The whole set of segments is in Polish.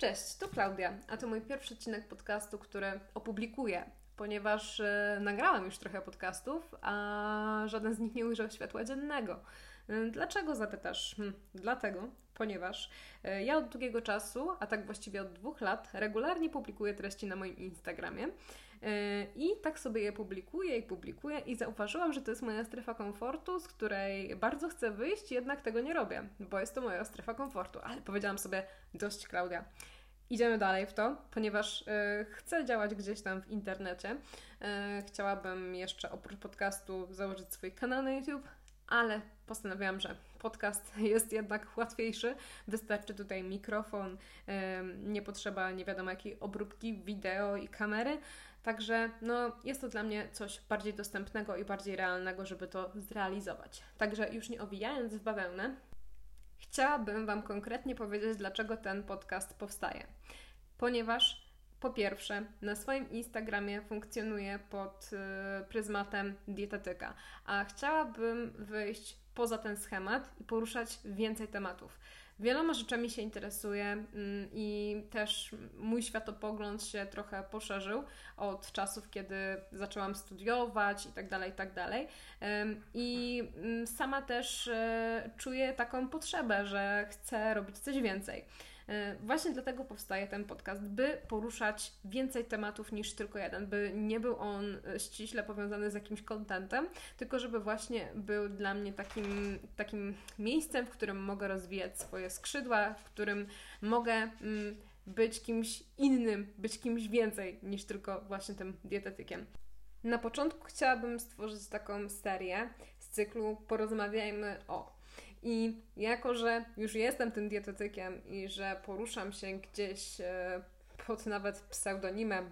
Cześć, to Klaudia, a to mój pierwszy odcinek podcastu, który opublikuję, ponieważ e, nagrałam już trochę podcastów, a żaden z nich nie ujrzał światła dziennego. E, dlaczego zapytasz? Hm, dlatego, ponieważ e, ja od długiego czasu, a tak właściwie od dwóch lat, regularnie publikuję treści na moim Instagramie. I tak sobie je publikuję i publikuję i zauważyłam, że to jest moja strefa komfortu, z której bardzo chcę wyjść, jednak tego nie robię, bo jest to moja strefa komfortu. Ale powiedziałam sobie, dość Klaudia, idziemy dalej w to, ponieważ y, chcę działać gdzieś tam w internecie. Y, chciałabym jeszcze oprócz podcastu założyć swój kanał na YouTube, ale postanowiłam, że podcast jest jednak łatwiejszy. Wystarczy tutaj mikrofon, nie potrzeba nie wiadomo jakiej obróbki wideo i kamery. Także no, jest to dla mnie coś bardziej dostępnego i bardziej realnego, żeby to zrealizować. Także już nie owijając w bawełnę, chciałabym Wam konkretnie powiedzieć, dlaczego ten podcast powstaje. Ponieważ po pierwsze, na swoim Instagramie funkcjonuję pod y, pryzmatem dietetyka, a chciałabym wyjść poza ten schemat i poruszać więcej tematów. Wieloma rzeczami się interesuję mm, i też mój światopogląd się trochę poszerzył od czasów, kiedy zaczęłam studiować i tak dalej, i tak dalej. I mm, sama też e, czuję taką potrzebę, że chcę robić coś więcej. E, właśnie dlatego powstaje ten podcast, by poruszać więcej tematów niż tylko jeden, by nie był on e, ściśle powiązany z jakimś kontentem, tylko żeby właśnie był dla mnie takim, takim miejscem, w którym mogę rozwijać swoje skrzydła, w którym mogę mm, być kimś innym, być kimś więcej niż tylko właśnie tym dietetykiem. Na początku chciałabym stworzyć taką serię z cyklu Porozmawiajmy o. I jako, że już jestem tym dietetykiem i że poruszam się gdzieś e, pod nawet pseudonimem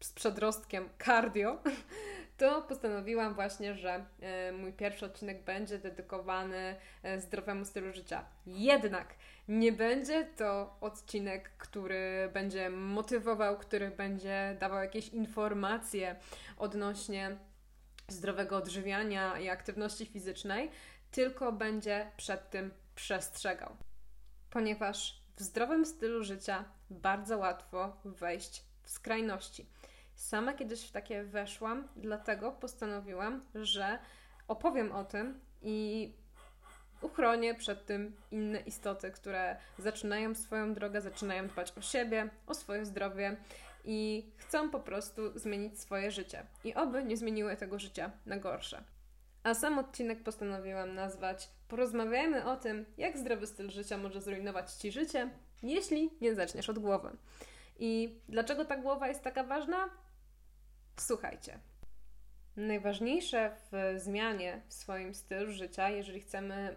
z przedrostkiem cardio, to postanowiłam właśnie, że e, mój pierwszy odcinek będzie dedykowany e, zdrowemu stylu życia. Jednak nie będzie to odcinek, który będzie motywował, który będzie dawał jakieś informacje odnośnie zdrowego odżywiania i aktywności fizycznej, tylko będzie przed tym przestrzegał. Ponieważ w zdrowym stylu życia bardzo łatwo wejść w skrajności. Sama kiedyś w takie weszłam, dlatego postanowiłam, że opowiem o tym i uchronię przed tym inne istoty, które zaczynają swoją drogę, zaczynają dbać o siebie, o swoje zdrowie i chcą po prostu zmienić swoje życie. I oby nie zmieniły tego życia na gorsze. A sam odcinek postanowiłam nazwać Porozmawiajmy o tym, jak zdrowy styl życia może zrujnować Ci życie, jeśli nie zaczniesz od głowy. I dlaczego ta głowa jest taka ważna? Słuchajcie. Najważniejsze w zmianie w swoim stylu życia, jeżeli chcemy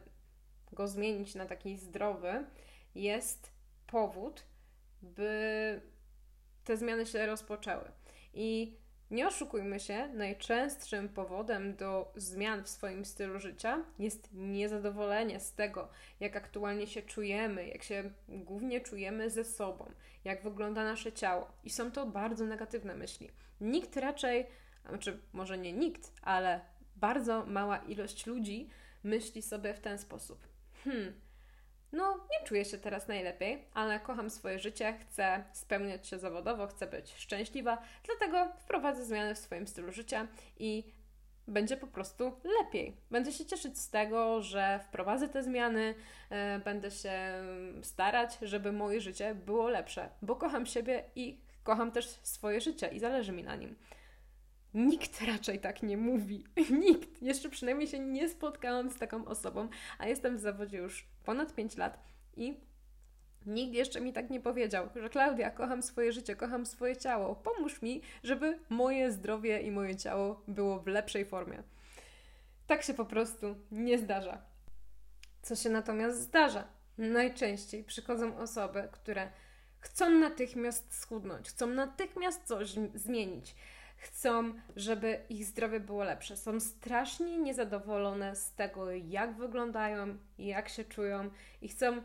go zmienić na taki zdrowy, jest powód, by te zmiany się rozpoczęły. I nie oszukujmy się, najczęstszym powodem do zmian w swoim stylu życia jest niezadowolenie z tego, jak aktualnie się czujemy, jak się głównie czujemy ze sobą, jak wygląda nasze ciało. I są to bardzo negatywne myśli. Nikt raczej, znaczy może nie nikt, ale bardzo mała ilość ludzi myśli sobie w ten sposób. Hmm, no, nie czuję się teraz najlepiej, ale kocham swoje życie, chcę spełniać się zawodowo, chcę być szczęśliwa, dlatego wprowadzę zmiany w swoim stylu życia i będzie po prostu lepiej. Będę się cieszyć z tego, że wprowadzę te zmiany, yy, będę się starać, żeby moje życie było lepsze, bo kocham siebie i kocham też swoje życie i zależy mi na nim. Nikt raczej tak nie mówi. Nikt. Jeszcze przynajmniej się nie spotkałam z taką osobą, a jestem w zawodzie już ponad 5 lat i nikt jeszcze mi tak nie powiedział, że Klaudia, kocham swoje życie, kocham swoje ciało. Pomóż mi, żeby moje zdrowie i moje ciało było w lepszej formie. Tak się po prostu nie zdarza. Co się natomiast zdarza? Najczęściej przychodzą osoby, które chcą natychmiast schudnąć, chcą natychmiast coś zmienić chcą, żeby ich zdrowie było lepsze. Są strasznie niezadowolone z tego, jak wyglądają, jak się czują i chcą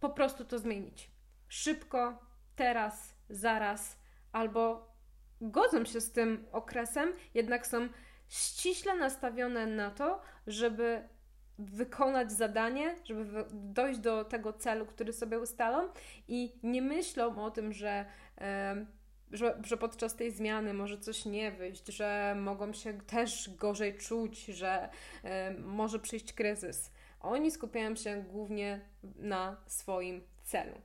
po prostu to zmienić. Szybko, teraz, zaraz, albo godzą się z tym okresem, jednak są ściśle nastawione na to, żeby wykonać zadanie, żeby dojść do tego celu, który sobie ustalą i nie myślą o tym, że, że, że podczas tej zmiany może coś nie wyjść, że mogą się też gorzej czuć, że może przyjść kryzys. Oni skupiają się głównie na swoim celu.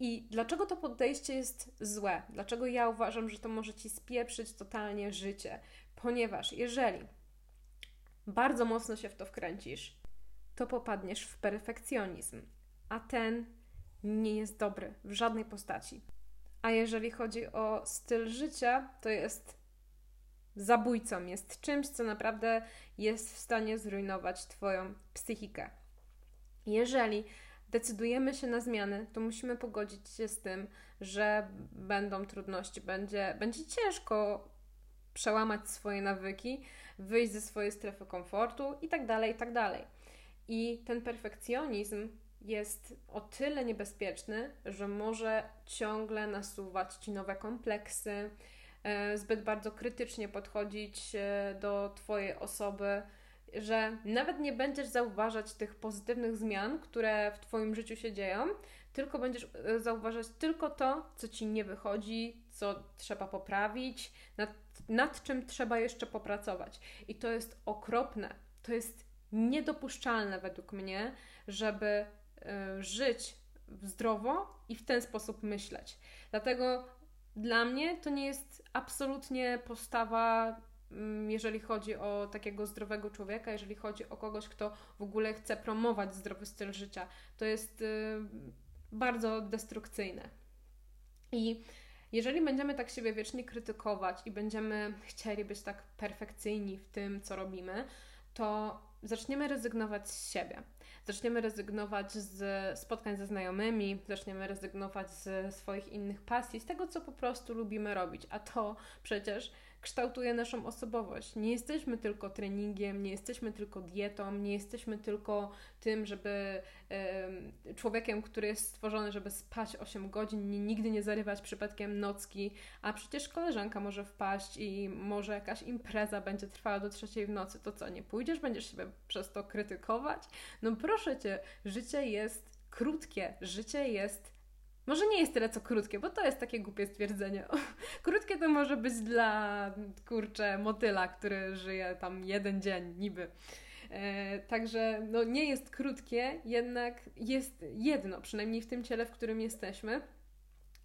I dlaczego to podejście jest złe? Dlaczego ja uważam, że to może ci spieprzyć totalnie życie? Ponieważ jeżeli bardzo mocno się w to wkręcisz, to popadniesz w perfekcjonizm, a ten nie jest dobry w żadnej postaci. A jeżeli chodzi o styl życia, to jest zabójcą, jest czymś, co naprawdę jest w stanie zrujnować Twoją psychikę. Jeżeli decydujemy się na zmiany, to musimy pogodzić się z tym, że będą trudności, będzie, będzie ciężko przełamać swoje nawyki, wyjść ze swojej strefy komfortu i tak dalej, i tak. I ten perfekcjonizm jest o tyle niebezpieczny, że może ciągle nasuwać ci nowe kompleksy, e, zbyt bardzo krytycznie podchodzić e, do Twojej osoby, że nawet nie będziesz zauważać tych pozytywnych zmian, które w Twoim życiu się dzieją, tylko będziesz e, zauważać tylko to, co Ci nie wychodzi, co trzeba poprawić, nad, nad czym trzeba jeszcze popracować. I to jest okropne. To jest niedopuszczalne według mnie, żeby żyć zdrowo i w ten sposób myśleć. Dlatego dla mnie to nie jest absolutnie postawa Mm, jeżeli chodzi o takiego zdrowego człowieka, jeżeli chodzi o kogoś, kto w ogóle chce promować zdrowy styl życia. To jest y, bardzo destrukcyjne. I jeżeli będziemy tak siebie wiecznie krytykować i będziemy chcieli być tak perfekcyjni w tym, co robimy, to zaczniemy rezygnować z siebie. Zaczniemy rezygnować z spotkań ze znajomymi, zaczniemy rezygnować z swoich innych pasji, z tego, co po prostu lubimy robić. A to przecież kształtuje naszą osobowość. Nie jesteśmy tylko treningiem, nie jesteśmy tylko dietą, nie jesteśmy tylko tym, żeby człowiekiem, który jest stworzony, żeby spać 8 godzin, nigdy nie zarywać przypadkiem nocki, a przecież koleżanka może wpaść i może jakaś impreza będzie trwała do trzeciej w nocy. To co, nie pójdziesz, będziesz siebie przez to krytykować? No proszę cię, życie jest krótkie, życie jest może nie jest tyle co krótkie, bo to jest takie głupie stwierdzenie. krótkie to może być dla kurczę motyla, który żyje tam jeden dzień niby. E, także no, nie jest krótkie, jednak jest jedno, przynajmniej w tym ciele, w którym jesteśmy.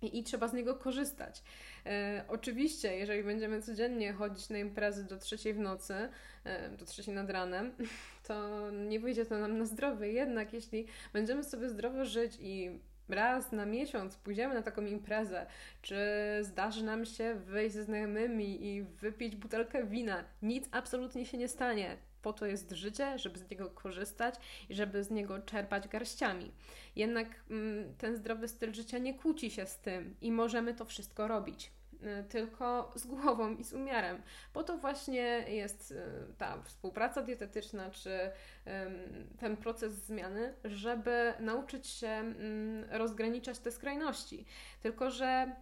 I, trzeba z niego korzystać. E, oczywiście, jeżeli będziemy codziennie chodzić na imprezy do trzeciej w nocy, e, do trzeciej nad ranem, to nie wyjdzie to nam na zdrowie. Jednak jeśli będziemy sobie zdrowo żyć i raz na miesiąc pójdziemy na taką imprezę, czy zdarzy nam się wyjść ze znajomymi i wypić butelkę wina, nic absolutnie się nie stanie. Po to jest życie, żeby z niego korzystać i żeby z niego czerpać garściami. Jednak mm, ten zdrowy styl życia nie kłóci się z tym i możemy to wszystko robić. Y, tylko z głową i z umiarem. Po to właśnie jest y, ta współpraca dietetyczna, czy ten proces zmiany, żeby nauczyć się rozgraniczać te skrajności. Tylko, że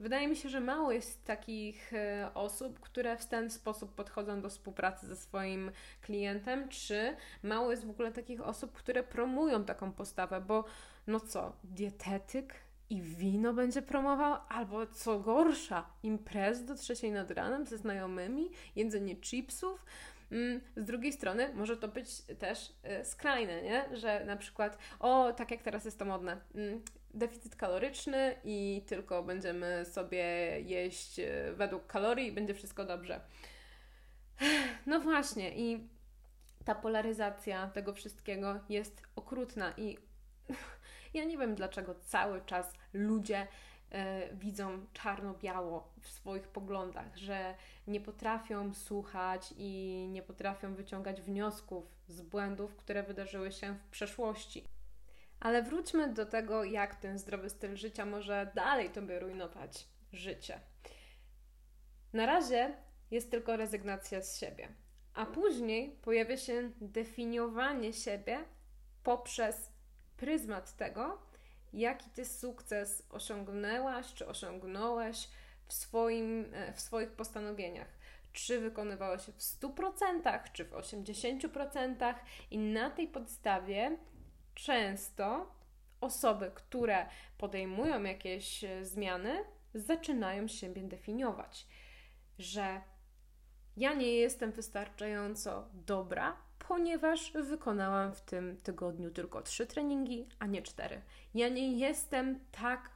Wydaje mi się, że mało jest takich y, osób, które w ten sposób podchodzą do współpracy ze swoim klientem, czy mało jest w ogóle takich osób, które promują taką postawę, bo no co, dietetyk i wino będzie promował, albo co gorsza, imprez do trzeciej nad ranem ze znajomymi, jedzenie chipsów. Mm, z drugiej strony może to być też y, skrajne, nie? że na przykład, o, tak jak teraz jest to modne, mm, deficyt kaloryczny i tylko będziemy sobie jeść y, według kalorii i będzie wszystko dobrze. No właśnie, i ta polaryzacja tego wszystkiego jest okrutna i ja nie wiem, dlaczego cały czas ludzie e, widzą czarno-biało w swoich poglądach, że nie potrafią słuchać i nie potrafią wyciągać wniosków z błędów, które wydarzyły się w przeszłości. Ale wróćmy do tego, jak ten zdrowy styl życia może dalej tobie rujnować życie. Na razie jest tylko rezygnacja z siebie, a później pojawia się definiowanie siebie poprzez pryzmat tego, jaki ty sukces osiągnęłaś czy osiągnąłeś w, swoim, e, w swoich postanowieniach. czy wykonywało się w 100%, czy w 80%, i na tej podstawie często osoby, które podejmują jakieś e, zmiany, zaczynają siebie definiować, że ja nie jestem wystarczająco dobra, ponieważ wykonałam w tym tygodniu tylko trzy treningi, a nie cztery. Ja nie jestem tak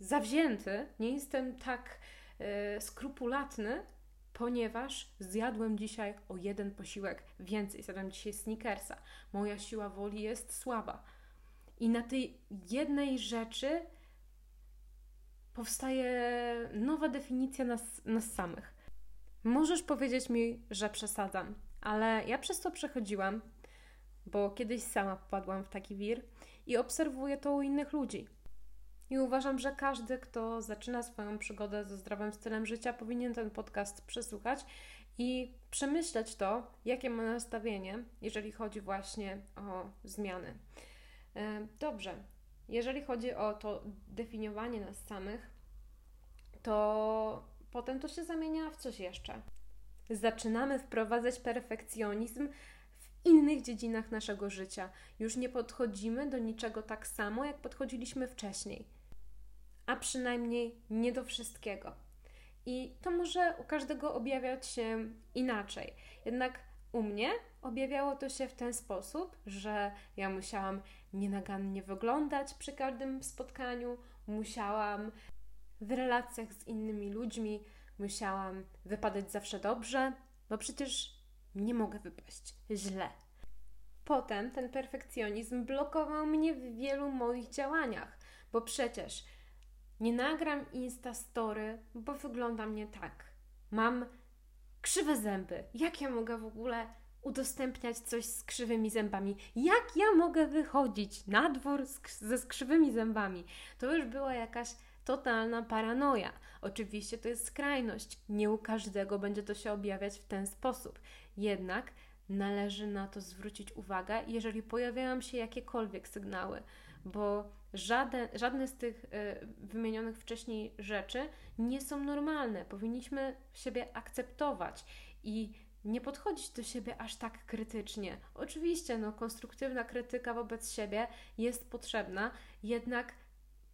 zawzięty, nie jestem tak e, skrupulatny, ponieważ zjadłem dzisiaj o jeden posiłek więcej, zjadłem dzisiaj sneakersa. Moja siła woli jest słaba. I na tej jednej rzeczy powstaje nowa definicja nas, nas samych. Możesz powiedzieć mi, że przesadzam, ale ja przez to przechodziłam, bo kiedyś sama popadłam w taki wir i obserwuję to u innych ludzi. I uważam, że każdy, kto zaczyna swoją przygodę ze zdrowym stylem życia, powinien ten podcast przesłuchać i przemyśleć to, jakie ma nastawienie, jeżeli chodzi właśnie o zmiany. E, dobrze, jeżeli chodzi o to definiowanie nas samych, to potem to się zamienia w coś jeszcze. Zaczynamy wprowadzać perfekcjonizm w innych dziedzinach naszego życia. Już nie podchodzimy do niczego tak samo, jak podchodziliśmy wcześniej, a przynajmniej nie do wszystkiego. I to może u każdego objawiać się inaczej. Jednak u mnie objawiało to się w ten sposób, że ja musiałam nienagannie wyglądać przy każdym spotkaniu, musiałam w relacjach z innymi ludźmi, musiałam wypadać zawsze dobrze, bo przecież nie mogę wypaść źle. Potem ten perfekcjonizm blokował mnie w wielu moich działaniach, bo przecież nie nagram Instastory, bo wyglądam nie tak. Mam krzywe zęby. Jak ja mogę w ogóle udostępniać coś z krzywymi zębami? Jak ja mogę wychodzić na dwór ze skrzywymi zębami? To już była jakaś totalna paranoja. Oczywiście to jest skrajność. Nie u każdego będzie to się objawiać w ten sposób. Jednak należy na to zwrócić uwagę, jeżeli pojawiają się jakiekolwiek sygnały, bo żaden, żadne z tych y, wymienionych wcześniej rzeczy nie są normalne. Powinniśmy siebie akceptować i nie podchodzić do siebie aż tak krytycznie. Oczywiście, no, konstruktywna krytyka wobec siebie jest potrzebna, jednak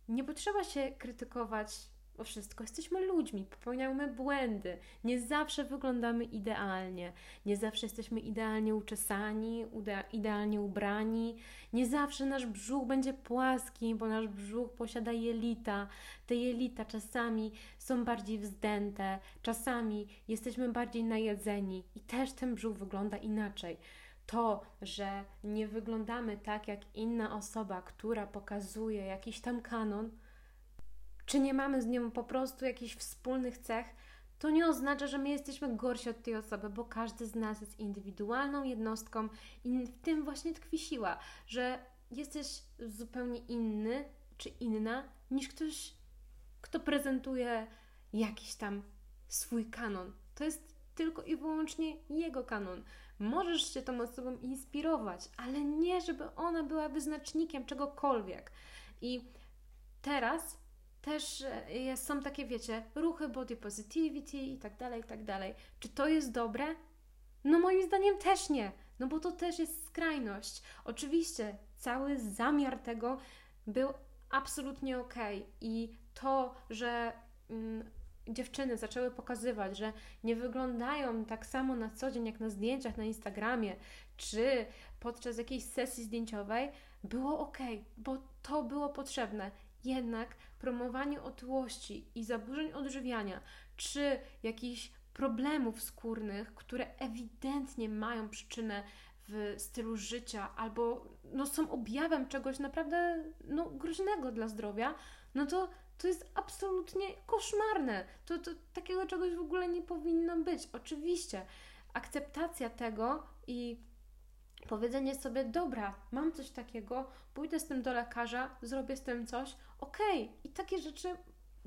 nie potrzeba się krytykować o wszystko. Jesteśmy ludźmi, popełniamy błędy. Nie zawsze wyglądamy idealnie. Nie zawsze jesteśmy idealnie uczesani, idealnie ubrani. Nie zawsze nasz brzuch będzie płaski, bo nasz brzuch posiada jelita. Te jelita czasami są bardziej wzdęte, czasami jesteśmy bardziej najedzeni i też ten brzuch wygląda inaczej to, że nie wyglądamy tak jak inna osoba, która pokazuje jakiś tam kanon, czy nie mamy z nią po prostu jakichś wspólnych cech, to nie oznacza, że my jesteśmy gorsi od tej osoby, bo każdy z nas jest indywidualną jednostką i w tym właśnie tkwi siła, że jesteś zupełnie inny czy inna niż ktoś, kto prezentuje jakiś tam swój kanon. To jest tylko i wyłącznie jego kanon. Możesz się tą osobą inspirować, ale nie, żeby ona była wyznacznikiem czegokolwiek. I teraz też e, jest, są takie, wiecie, ruchy body positivity i tak dalej, i tak dalej. Czy to jest dobre? No moim zdaniem też nie, no bo to też jest skrajność. Oczywiście cały zamiar tego był absolutnie ok i to, że mm, dziewczyny zaczęły pokazywać, że nie wyglądają tak samo na co dzień jak na zdjęciach na Instagramie, czy podczas jakiejś sesji zdjęciowej, było ok, bo to było potrzebne. Jednak promowanie otyłości i zaburzeń odżywiania, czy jakichś problemów skórnych, które ewidentnie mają przyczynę w stylu życia albo no, są objawem czegoś naprawdę no, groźnego dla zdrowia, no to to jest absolutnie koszmarne. To, to takiego czegoś w ogóle nie powinno być. Oczywiście, akceptacja tego i powiedzenie sobie, dobra, mam coś takiego, pójdę z tym do lekarza, zrobię z tym coś, okej. Okay. I takie rzeczy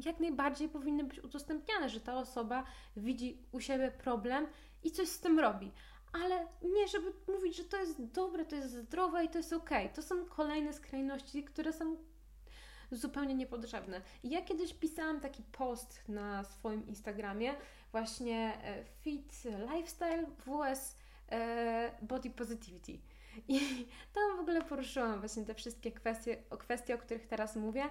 jak najbardziej powinny być udostępniane, że ta osoba widzi u siebie problem i coś z tym robi. Ale nie, żeby mówić, że to jest dobre, to jest zdrowe i to jest okej. Okay. To są kolejne skrajności, które są zupełnie niepotrzebne. Ja kiedyś pisałam taki post na swoim Instagramie, właśnie e, fit lifestyle e, body positivity. I tam w ogóle poruszyłam właśnie te wszystkie kwestie, o kwestie, o których teraz mówię.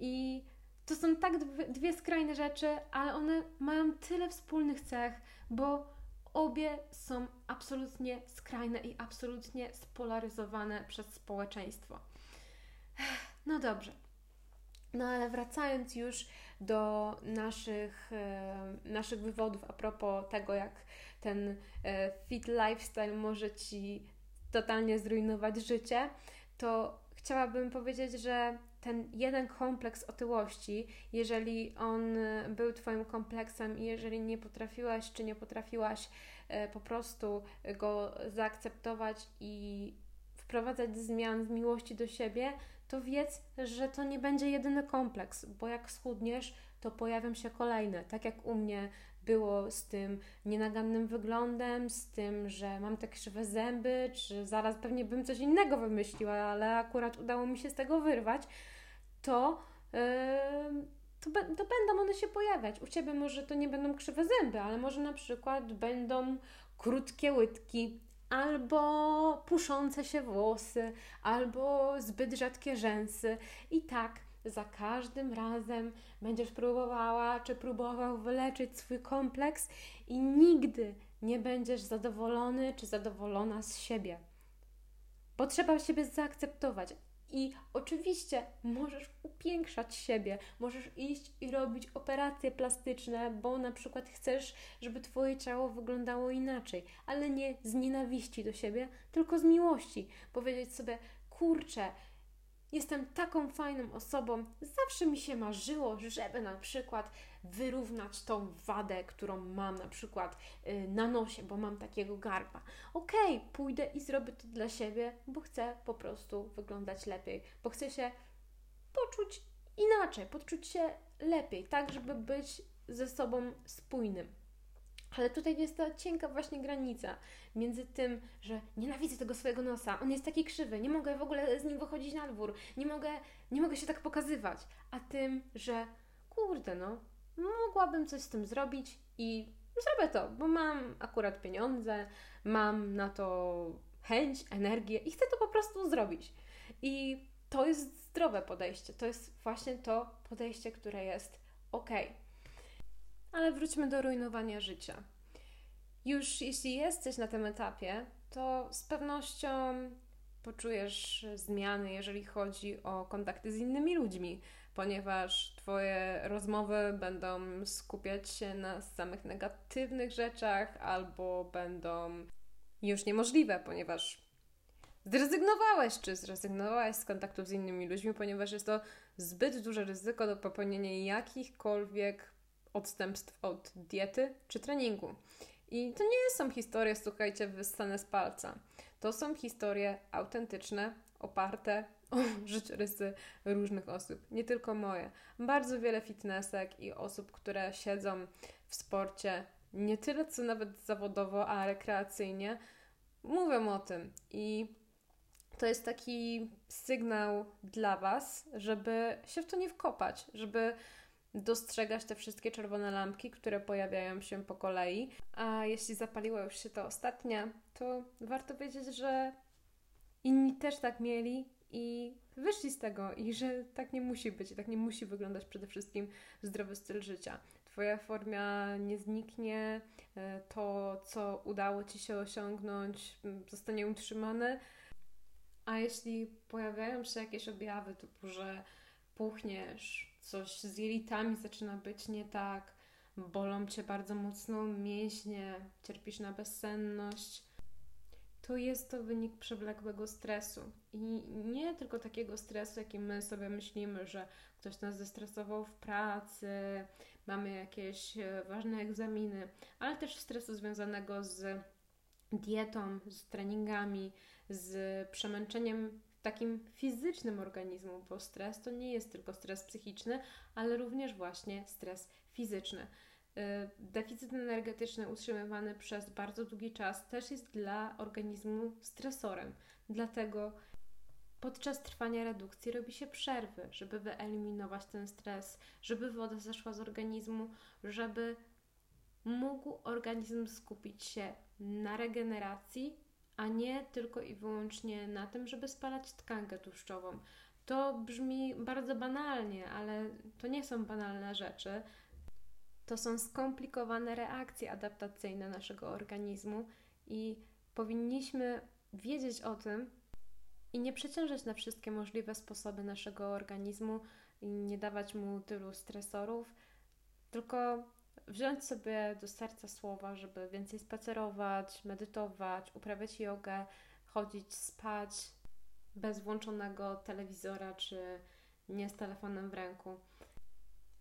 I to są tak dwie skrajne rzeczy, ale one mają tyle wspólnych cech, bo obie są absolutnie skrajne i absolutnie spolaryzowane przez społeczeństwo. No dobrze. No ale wracając już do naszych, e, naszych wywodów a propos tego, jak ten e, fit lifestyle może Ci totalnie zrujnować życie, to chciałabym powiedzieć, że ten jeden kompleks otyłości, jeżeli on był Twoim kompleksem i jeżeli nie potrafiłaś czy nie potrafiłaś e, po prostu go zaakceptować i wprowadzać zmian z miłości do siebie, to wiedz, że to nie będzie jedyny kompleks, bo jak schudniesz, to pojawią się kolejne. Tak jak u mnie było z tym nienagannym wyglądem, z tym, że mam te krzywe zęby, czy zaraz pewnie bym coś innego wymyśliła, ale akurat udało mi się z tego wyrwać, to, yy, to, be, to będą one się pojawiać. U Ciebie może to nie będą krzywe zęby, ale może na przykład będą krótkie łydki, albo puszące się włosy, albo zbyt rzadkie rzęsy. I tak za każdym razem będziesz próbowała czy próbował wyleczyć swój kompleks i nigdy nie będziesz zadowolony czy zadowolona z siebie. Bo trzeba siebie zaakceptować. I oczywiście możesz upiększać siebie, możesz iść i robić operacje plastyczne, bo na przykład chcesz, żeby Twoje ciało wyglądało inaczej, ale nie z nienawiści do siebie, tylko z miłości. Powiedzieć sobie, kurczę, Jestem taką fajną osobą. Zawsze mi się marzyło, żeby na przykład wyrównać tą wadę, którą mam na przykład yy, na nosie, bo mam takiego garba. Okej, okay, pójdę i zrobię to dla siebie, bo chcę po prostu wyglądać lepiej, bo chcę się poczuć inaczej, poczuć się lepiej, tak, żeby być ze sobą spójnym. Ale tutaj jest ta cienka właśnie granica między tym, że nienawidzę tego swojego nosa, on jest taki krzywy, nie mogę w ogóle z nim wychodzić na dwór, nie mogę, nie mogę się tak pokazywać, a tym, że kurde no, mogłabym coś z tym zrobić i zrobię to, bo mam akurat pieniądze, mam na to chęć, energię i chcę to po prostu zrobić. I to jest zdrowe podejście, to jest właśnie to podejście, które jest ok. Ale wróćmy do rujnowania życia. Już jeśli jesteś na tym etapie, to z pewnością poczujesz zmiany, jeżeli chodzi o kontakty z innymi ludźmi, ponieważ Twoje rozmowy będą skupiać się na samych negatywnych rzeczach albo będą już niemożliwe, ponieważ zrezygnowałeś czy zrezygnowałaś z kontaktów z innymi ludźmi, ponieważ jest to zbyt duże ryzyko do popełnienia jakichkolwiek odstępstw od diety czy treningu. I to nie są historie, słuchajcie, wyssane z palca. To są historie autentyczne, oparte o życiorysy różnych osób, nie tylko moje. Bardzo wiele fitnessek i osób, które siedzą w sporcie, nie tyle co nawet zawodowo, a rekreacyjnie, mówią o tym. I to jest taki sygnał dla Was, żeby się w to nie wkopać, żeby dostrzegać te wszystkie czerwone lampki, które pojawiają się po kolei. A jeśli zapaliła już się ta ostatnia, to warto wiedzieć, że inni też tak mieli i wyszli z tego i że tak nie musi być i tak nie musi wyglądać przede wszystkim zdrowy styl życia. Twoja forma nie zniknie, e, to co udało Ci się osiągnąć zostanie utrzymane, a jeśli pojawiają się jakieś objawy typu, że puchniesz, coś z jelitami zaczyna być nie tak, bolą cię bardzo mocno mięśnie, cierpisz na bezsenność, to jest to wynik przewlekłego stresu. I nie tylko takiego stresu, jaki my sobie myślimy, że ktoś nas zestresował w pracy, mamy jakieś e, ważne egzaminy, ale też stresu związanego z dietą, z treningami, z przemęczeniem takim fizycznym organizmu, bo stres to nie jest tylko stres psychiczny, ale również właśnie stres fizyczny. Y, deficyt energetyczny utrzymywany przez bardzo długi czas też jest dla organizmu stresorem. Dlatego Podczas trwania redukcji robi się przerwy, żeby wyeliminować ten stres, żeby woda zeszła z organizmu, żeby mógł organizm skupić się na regeneracji, a nie tylko i wyłącznie na tym, żeby spalać tkankę tłuszczową. To brzmi bardzo banalnie, ale to nie są banalne rzeczy. To są skomplikowane reakcje adaptacyjne naszego organizmu i powinniśmy wiedzieć o tym i nie przeciążać na wszystkie możliwe sposoby naszego organizmu i nie dawać mu tylu stresorów, tylko wziąć sobie do serca słowa, żeby więcej spacerować, medytować, uprawiać jogę, chodzić spać bez włączonego telewizora czy nie z telefonem w ręku.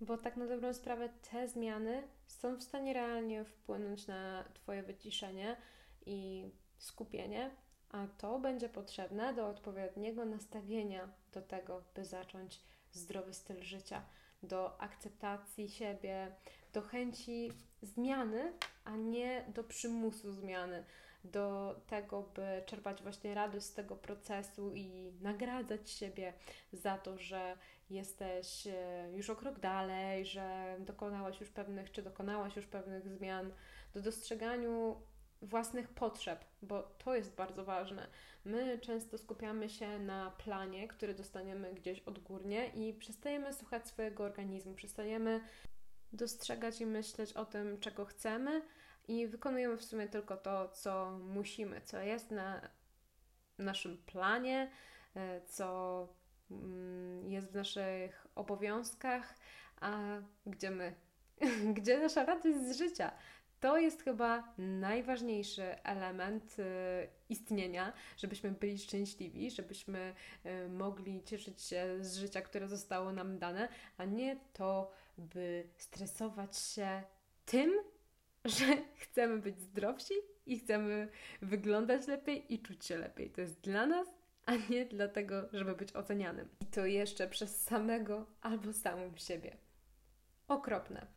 Bo tak na dobrą sprawę te zmiany są w stanie realnie wpłynąć na Twoje wyciszenie i skupienie, a to będzie potrzebne do odpowiedniego nastawienia do tego, by zacząć zdrowy styl życia, do akceptacji siebie, do chęci zmiany, a nie do przymusu zmiany, do tego, by czerpać właśnie radość z tego procesu i nagradzać siebie za to, że jesteś e, już o krok dalej, że dokonałaś już pewnych, czy dokonałaś już pewnych zmian, do dostrzeganiu własnych potrzeb, bo to jest bardzo ważne. My często skupiamy się na planie, który dostaniemy gdzieś odgórnie i przestajemy słuchać swojego organizmu, przestajemy dostrzegać i myśleć o tym, czego chcemy i wykonujemy w sumie tylko to, co musimy, co jest na naszym planie, e, co mm, jest w naszych obowiązkach, a gdzie my, gdzie nasza radość z życia. To jest chyba najważniejszy element y, istnienia, żebyśmy byli szczęśliwi, żebyśmy y, mogli cieszyć się z życia, które zostało nam dane, a nie to, by stresować się tym, że chcemy być zdrowsi i chcemy wyglądać lepiej i czuć się lepiej. To jest dla nas, a nie dlatego, żeby być ocenianym. I to jeszcze przez samego albo samą siebie. Okropne.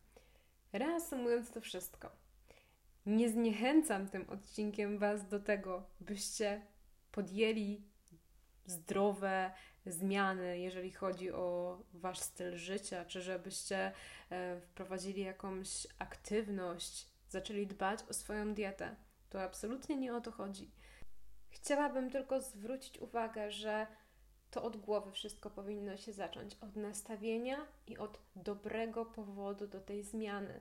Reasumując to wszystko, nie zniechęcam tym odcinkiem Was do tego, byście podjęli zdrowe zmiany, jeżeli chodzi o Wasz styl życia, czy żebyście e, wprowadzili jakąś aktywność, zaczęli dbać o swoją dietę. To absolutnie nie o to chodzi. Chciałabym tylko zwrócić uwagę, że to od głowy wszystko powinno się zacząć, od nastawienia i od dobrego powodu do tej zmiany.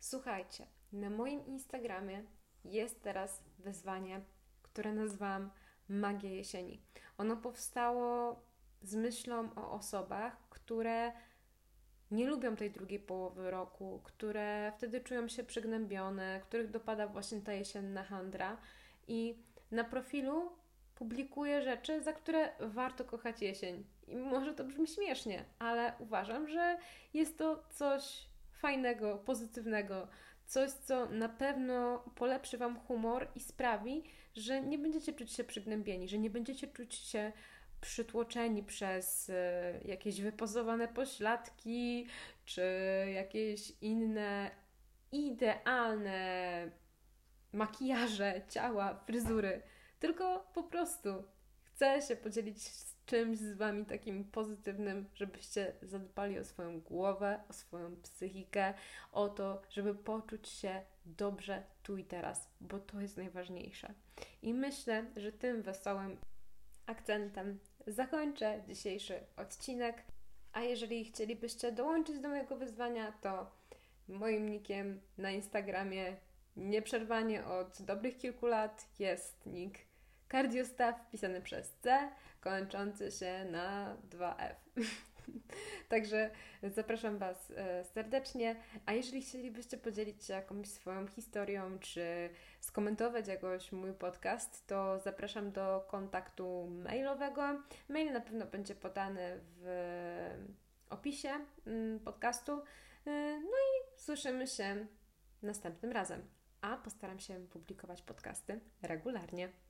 Słuchajcie, na moim Instagramie jest teraz wyzwanie, które nazwałam Magia Jesieni. Ono powstało z myślą o osobach, które nie lubią tej drugiej połowy roku, które wtedy czują się przygnębione, których dopada właśnie ta jesienna handra i na profilu publikuję rzeczy, za które warto kochać jesień. I może to brzmi śmiesznie, ale uważam, że jest to coś fajnego, pozytywnego, coś, co na pewno polepszy Wam humor i sprawi, że nie będziecie czuć się przygnębieni, że nie będziecie czuć się przytłoczeni przez e, jakieś wypozowane pośladki, czy jakieś inne idealne makijaże ciała, fryzury, tylko po prostu chcę się podzielić z czymś z Wami takim pozytywnym, żebyście zadbali o swoją głowę, o swoją psychikę, o to, żeby poczuć się dobrze tu i teraz, bo to jest najważniejsze. I myślę, że tym wesołym akcentem zakończę dzisiejszy odcinek. A jeżeli chcielibyście dołączyć do mojego wyzwania, to moim nikiem na Instagramie nieprzerwanie od dobrych kilku lat jest nick Cardiostaw pisany przez C, kończący się na 2F. Także zapraszam Was e, serdecznie. A jeżeli chcielibyście podzielić się jakąś swoją historią, czy skomentować jakoś mój podcast, to zapraszam do kontaktu mailowego. Mail na pewno będzie podany w opisie mm, podcastu. E, no i słyszymy się następnym razem. A postaram się publikować podcasty regularnie.